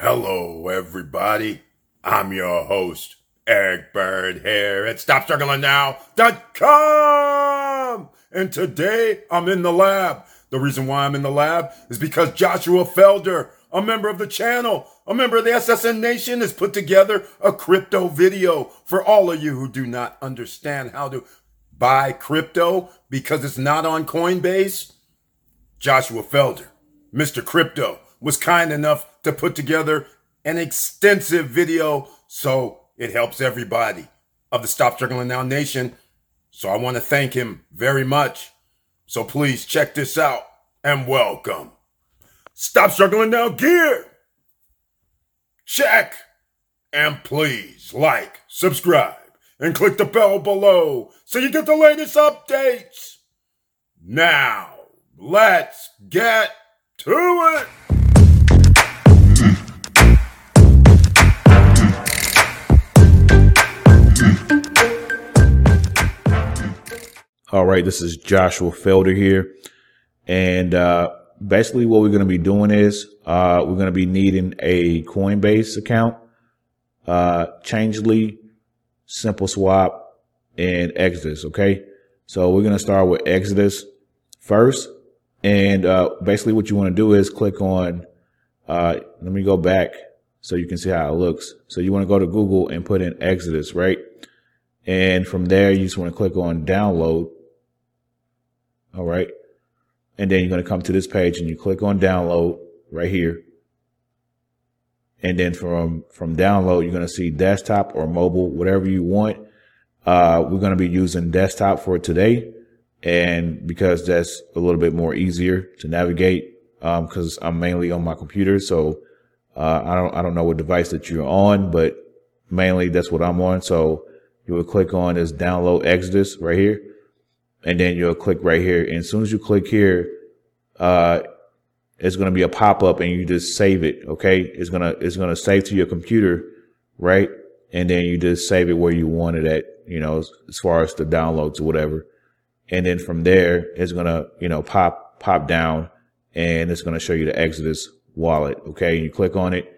Hello, everybody. I'm your host, Eric Byrd here at StopStrugglingNow.com. And today I'm in the lab. The reason why I'm in the lab is because Joshua Felder, a member of the channel, a member of the SSN Nation, has put together a crypto video for all of you who do not understand how to buy crypto because it's not on Coinbase. Joshua Felder, Mr. Crypto, was kind enough to put together an extensive video so it helps everybody of the Stop Struggling Now Nation. So I want to thank him very much. So please check this out and welcome. Stop Struggling Now gear. Check. And please like, subscribe, and click the bell below so you get the latest updates. Now, let's get to it. All right, this is Joshua Felder here. And uh, basically, what we're going to be doing is uh, we're going to be needing a Coinbase account, uh, Changelly, Simple Swap, and Exodus. Okay. So we're going to start with Exodus first. And uh, basically, what you want to do is click on, uh, let me go back so you can see how it looks. So you want to go to Google and put in Exodus, right? And from there, you just want to click on download all right. And then you're going to come to this page and you click on download right here. And then from, from download, you're going to see desktop or mobile, whatever you want. Uh, we're going to be using desktop for today. And because that's a little bit more easier to navigate, um, cause I'm mainly on my computer. So, uh, I don't, I don't know what device that you're on, but mainly that's what I'm on. So you will click on this download Exodus right here and then you'll click right here. And as soon as you click here, uh, it's going to be a pop up and you just save it. Okay. It's going to, it's going to save to your computer. Right. And then you just save it where you want it at, you know, as far as the downloads or whatever. And then from there, it's going to, you know, pop, pop down and it's going to show you the Exodus wallet. Okay. You click on it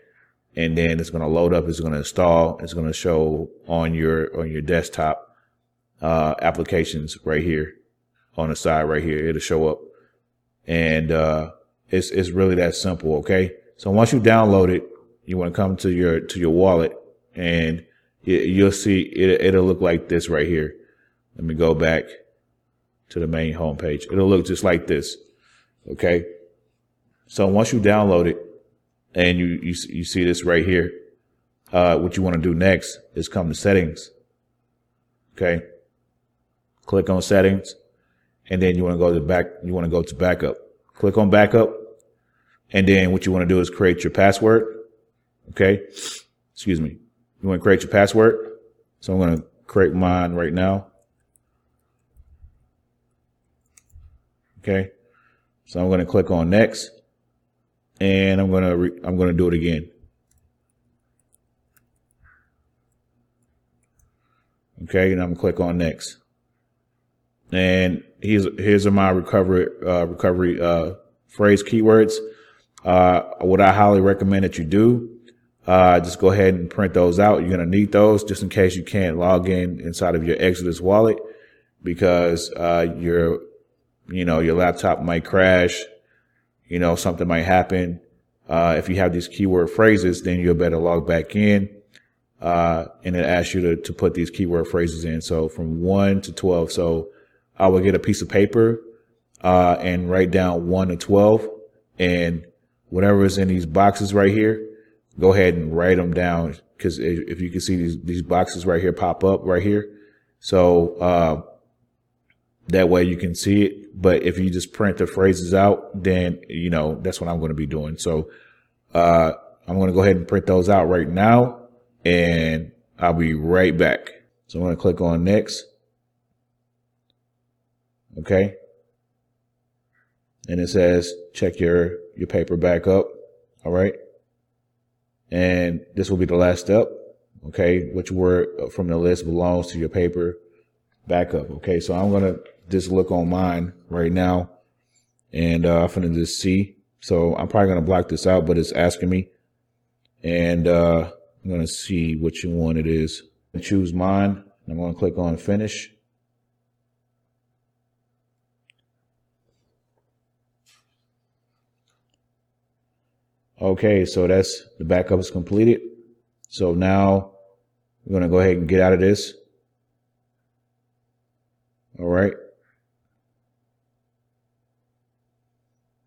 and then it's going to load up. It's going to install. It's going to show on your, on your desktop uh, applications right here on the side right here. It'll show up. And, uh, it's, it's really that simple. Okay. So once you download it, you want to come to your, to your wallet and you'll see it, it'll look like this right here. Let me go back to the main homepage. It'll look just like this. Okay. So once you download it and you, you, you see this right here, uh, what you want to do next is come to settings. Okay click on settings, and then you want to go to back, you want to go to backup. Click on backup. And then what you want to do is create your password. Okay. Excuse me. You want to create your password. So I'm going to create mine right now. Okay. So I'm going to click on next and I'm going to, re- I'm going to do it again. Okay. And I'm going to click on next and here's here's my recovery uh, recovery uh, phrase keywords. Uh, what I highly recommend that you do, uh, just go ahead and print those out. You're gonna need those just in case you can't log in inside of your Exodus wallet because uh, your you know your laptop might crash. You know something might happen. Uh, if you have these keyword phrases, then you'll better log back in. and it asks you to, to put these keyword phrases in. So from one to 12. So I would get a piece of paper, uh, and write down one to 12 and whatever is in these boxes right here, go ahead and write them down. Cause if you can see these, these boxes right here pop up right here. So, uh, that way you can see it. But if you just print the phrases out, then, you know, that's what I'm going to be doing. So, uh, I'm going to go ahead and print those out right now and I'll be right back. So I'm going to click on next. Okay. And it says, check your, your paper back up. All right. And this will be the last step. Okay. Which word from the list belongs to your paper backup. Okay. So I'm going to just look on mine right now and, uh, I'm going to just see. So I'm probably going to block this out, but it's asking me. and uh, I'm going to see which one it is. Choose mine. I'm going to click on finish. Okay, so that's the backup is completed. So now we're going to go ahead and get out of this. All right.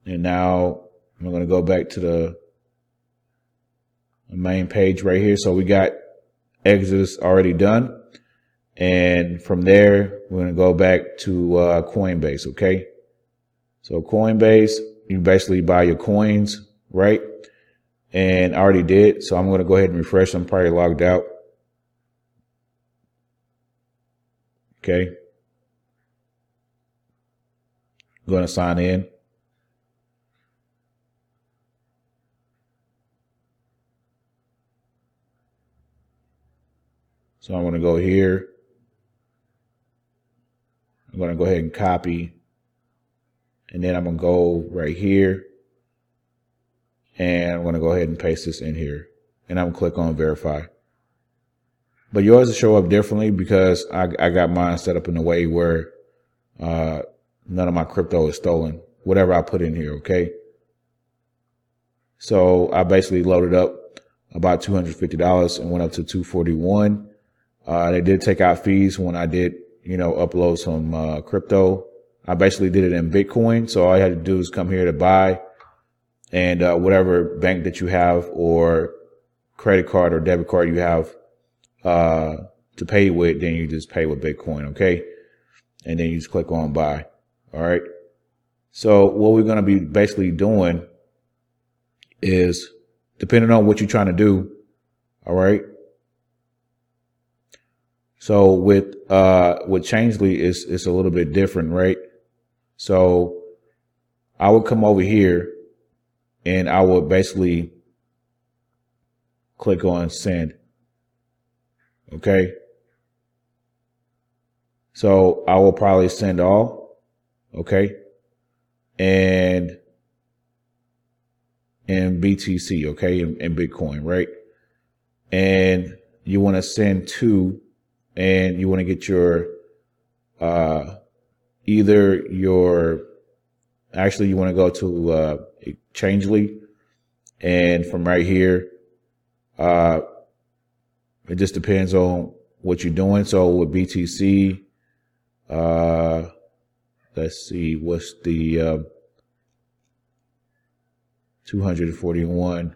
And now I'm going to go back to the main page right here. So we got Exodus already done. And from there, we're going to go back to uh, Coinbase. Okay. So Coinbase, you basically buy your coins, right? And I already did. So I'm going to go ahead and refresh. I'm probably logged out. Okay. I'm going to sign in. So I'm going to go here. I'm going to go ahead and copy. And then I'm going to go right here. And I'm going to go ahead and paste this in here. And I'm going to click on verify. But yours will show up differently because I, I got mine set up in a way where uh, none of my crypto is stolen. Whatever I put in here, okay? So I basically loaded up about $250 and went up to 241 uh, they did take out fees when I did, you know, upload some uh, crypto. I basically did it in Bitcoin. So all I had to do is come here to buy and uh, whatever bank that you have or credit card or debit card you have uh, to pay with, then you just pay with Bitcoin. Okay. And then you just click on buy. All right. So what we're going to be basically doing is depending on what you're trying to do. All right so with uh with Changelly it's it's a little bit different, right? So I would come over here and I would basically click on send. Okay. So I will probably send all. Okay. And in BTC, okay, in Bitcoin, right? And you want to send to and you want to get your uh, either your actually you want to go to uh, Changelly, and from right here, uh, it just depends on what you're doing. So with BTC, uh, let's see, what's the uh, 241?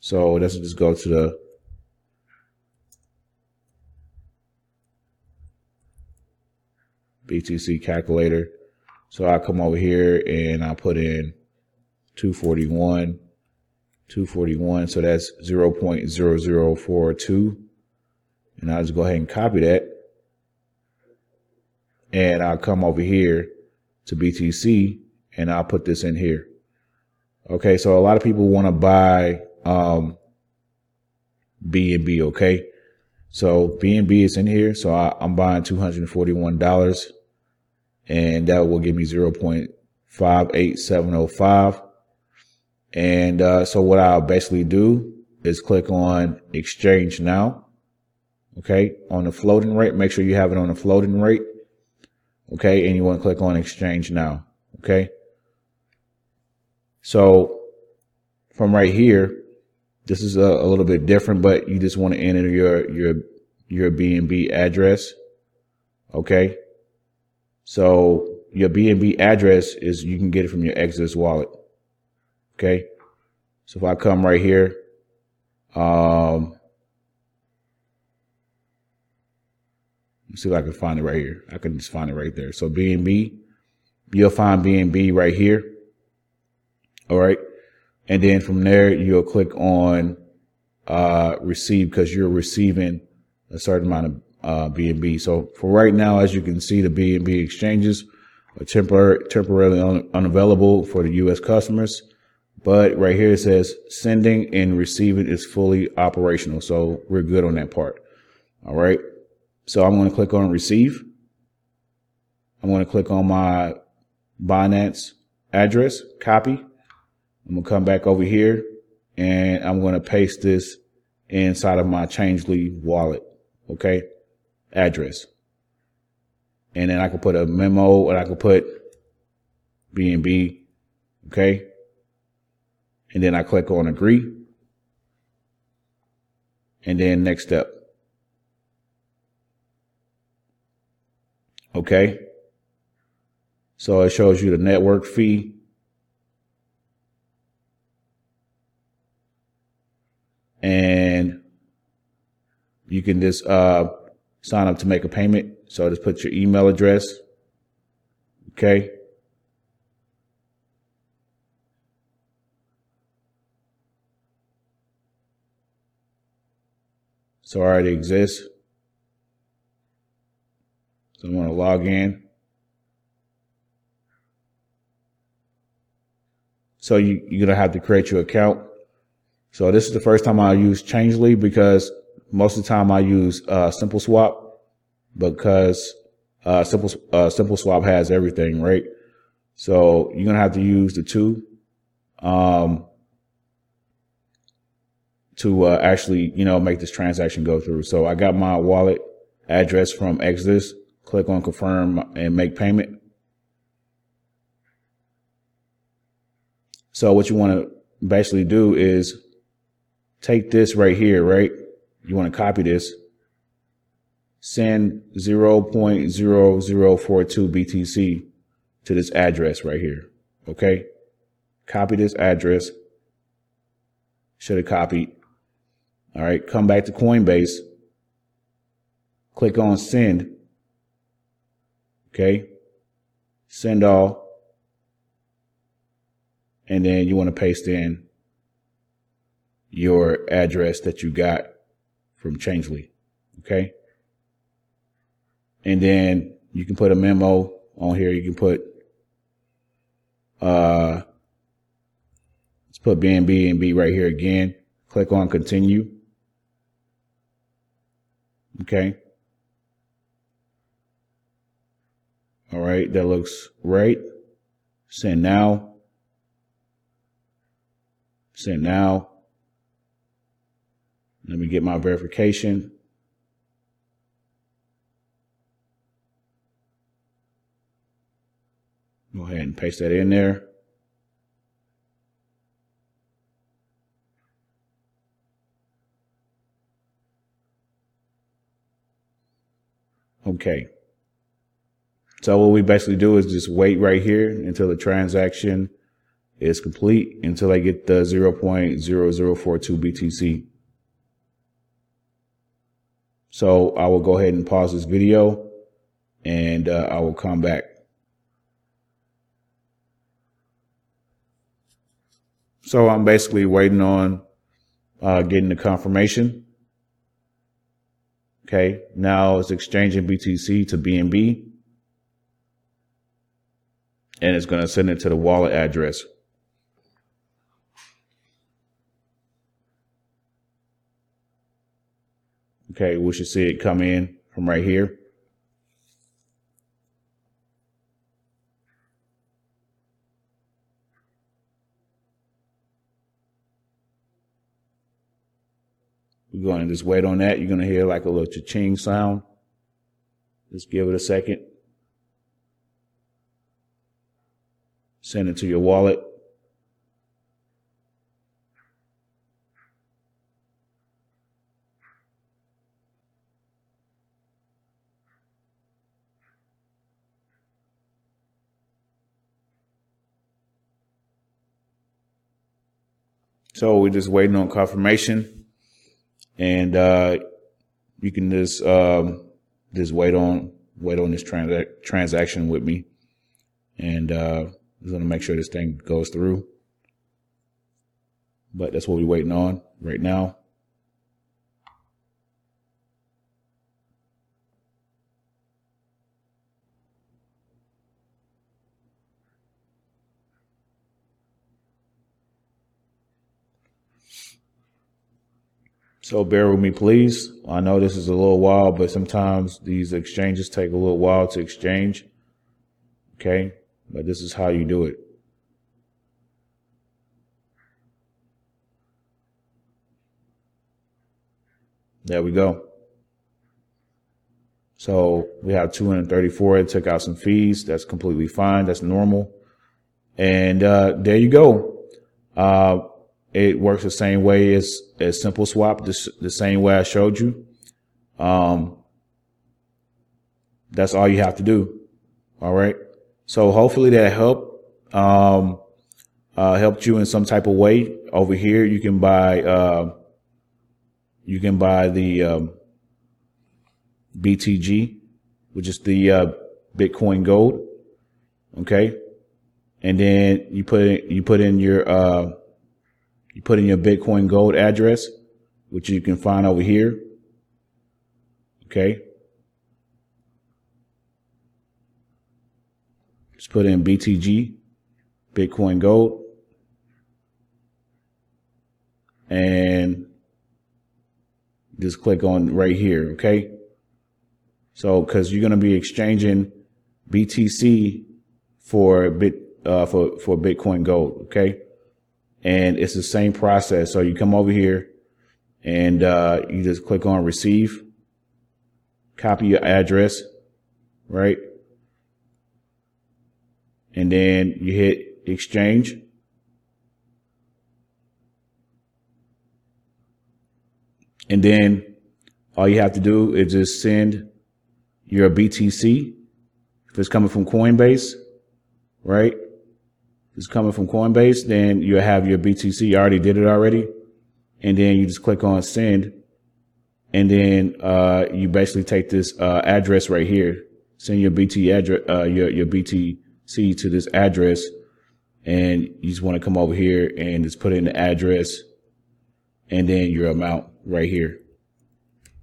So let's just go to the BTC calculator. So I come over here and I put in 241, 241. So that's 0.0042. And I'll just go ahead and copy that. And I'll come over here to BTC and I'll put this in here. Okay. So a lot of people want to buy, um, BNB. Okay. So BNB is in here. So I, I'm buying $241 and that will give me 0.58705. And uh, so what I'll basically do is click on exchange now. Okay. On the floating rate, make sure you have it on the floating rate. Okay. And you want to click on exchange now. Okay. So from right here, this is a, a little bit different, but you just want to enter your, your, your BNB address. Okay. So your BNB address is you can get it from your Exodus wallet. Okay. So if I come right here, um, let's see if I can find it right here. I can just find it right there. So BNB, you'll find BNB right here. All right. And then from there, you'll click on, uh, receive because you're receiving a certain amount of uh, BNB. So for right now, as you can see, the BNB exchanges are temporary, temporarily un- unavailable for the U.S. customers. But right here it says sending and receiving is fully operational. So we're good on that part. All right. So I'm going to click on receive. I'm going to click on my Binance address, copy. I'm going to come back over here and I'm going to paste this inside of my Changelly wallet. Okay. Address. And then I can put a memo and I can put BNB. Okay. And then I click on agree. And then next step. Okay. So it shows you the network fee. And you can just uh, sign up to make a payment. So just put your email address. Okay. So already exists. So I'm going to log in. So you, you're going to have to create your account. So this is the first time I use Changelly because most of the time I use uh, Simple Swap because uh, Simple uh, Simple Swap has everything, right? So you're gonna have to use the two um, to uh, actually, you know, make this transaction go through. So I got my wallet address from Exodus. Click on confirm and make payment. So what you want to basically do is take this right here, right? You want to copy this, send 0.0042 BTC to this address right here. Okay. Copy this address. Should have copied. All right. Come back to Coinbase. Click on send. Okay. Send all and then you want to paste in your address that you got from Changelly. Okay. And then you can put a memo on here. You can put, uh, let's put BNB and B right here again. Click on continue. Okay. All right. That looks right. Send now. Send now. Let me get my verification. Go ahead and paste that in there. Okay. So what we basically do is just wait right here until the transaction is complete until I get the 0.0042 BTC. So I will go ahead and pause this video and uh, I will come back. So I'm basically waiting on uh, getting the confirmation. Okay, now it's exchanging BTC to BNB and it's going to send it to the wallet address. Okay, we should see it come in from right here. To just wait on that. You're going to hear like a little cha-ching sound. Just give it a second. Send it to your wallet. So we're just waiting on confirmation, and uh, you can just um, just wait on wait on this trans- transaction with me, and uh, just gonna make sure this thing goes through. But that's what we're waiting on right now. So bear with me, please. I know this is a little while, but sometimes these exchanges take a little while to exchange. Okay. But this is how you do it. There we go. So we have 234. It took out some fees. That's completely fine. That's normal. And uh, there you go. Uh, it works the same way as, as simple swap, the, the same way I showed you. Um, that's all you have to do. All right. So hopefully that helped, um, uh, helped you in some type of way. Over here, you can buy, uh, you can buy the, um, BTG, which is the, uh, Bitcoin gold. Okay. And then you put in, you put in your, uh, you put in your Bitcoin gold address, which you can find over here. Okay. Just put in BTG, Bitcoin Gold, and just click on right here. Okay. So, cause you're going to be exchanging BTC for bit, uh, for, for Bitcoin Gold. Okay. And it's the same process. So you come over here and, uh, you just click on receive, copy your address, right? and then you hit exchange. And then all you have to do is just send your BTC. If it's coming from Coinbase, right? It's coming from Coinbase, then you have your BTC. You already did it already. And then you just click on send. And then, uh, you basically take this, uh, address right here. Send your BT address, uh, your, your BT see to this address and you just want to come over here and just put in the address and then your amount right here.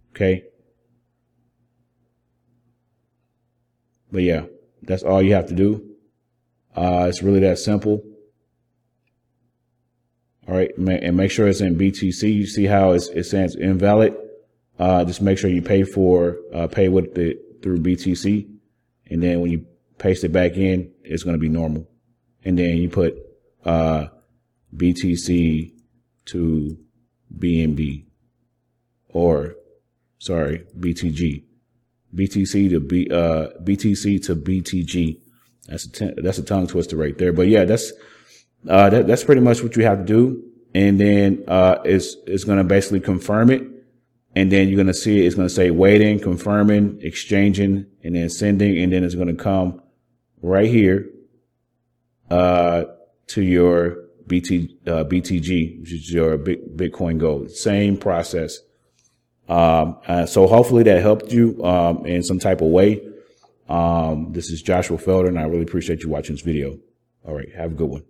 Okay. But yeah, that's all you have to do. Uh, it's really that simple. All right. And make sure it's in BTC. You see how it says invalid. Uh, just make sure you pay for, uh, pay with the, through BTC. And then when you paste it back in, it's going to be normal. And then you put, uh, BTC to BNB or sorry, BTG, BTC to B, uh, BTC to BTG. That's a, ten, that's a tongue twister right there. But yeah, that's, uh, that, that's pretty much what you have to do. And then, uh, it's, it's going to basically confirm it. And then you're going to see it. It's going to say waiting, confirming, exchanging, and then sending. And then it's going to come right here uh, to your BT, uh, BTG, which is your Bitcoin Gold. Same process. Um, uh, so hopefully that helped you um, in some type of way. Um, this is Joshua Felder, and I really appreciate you watching this video. All right, have a good one.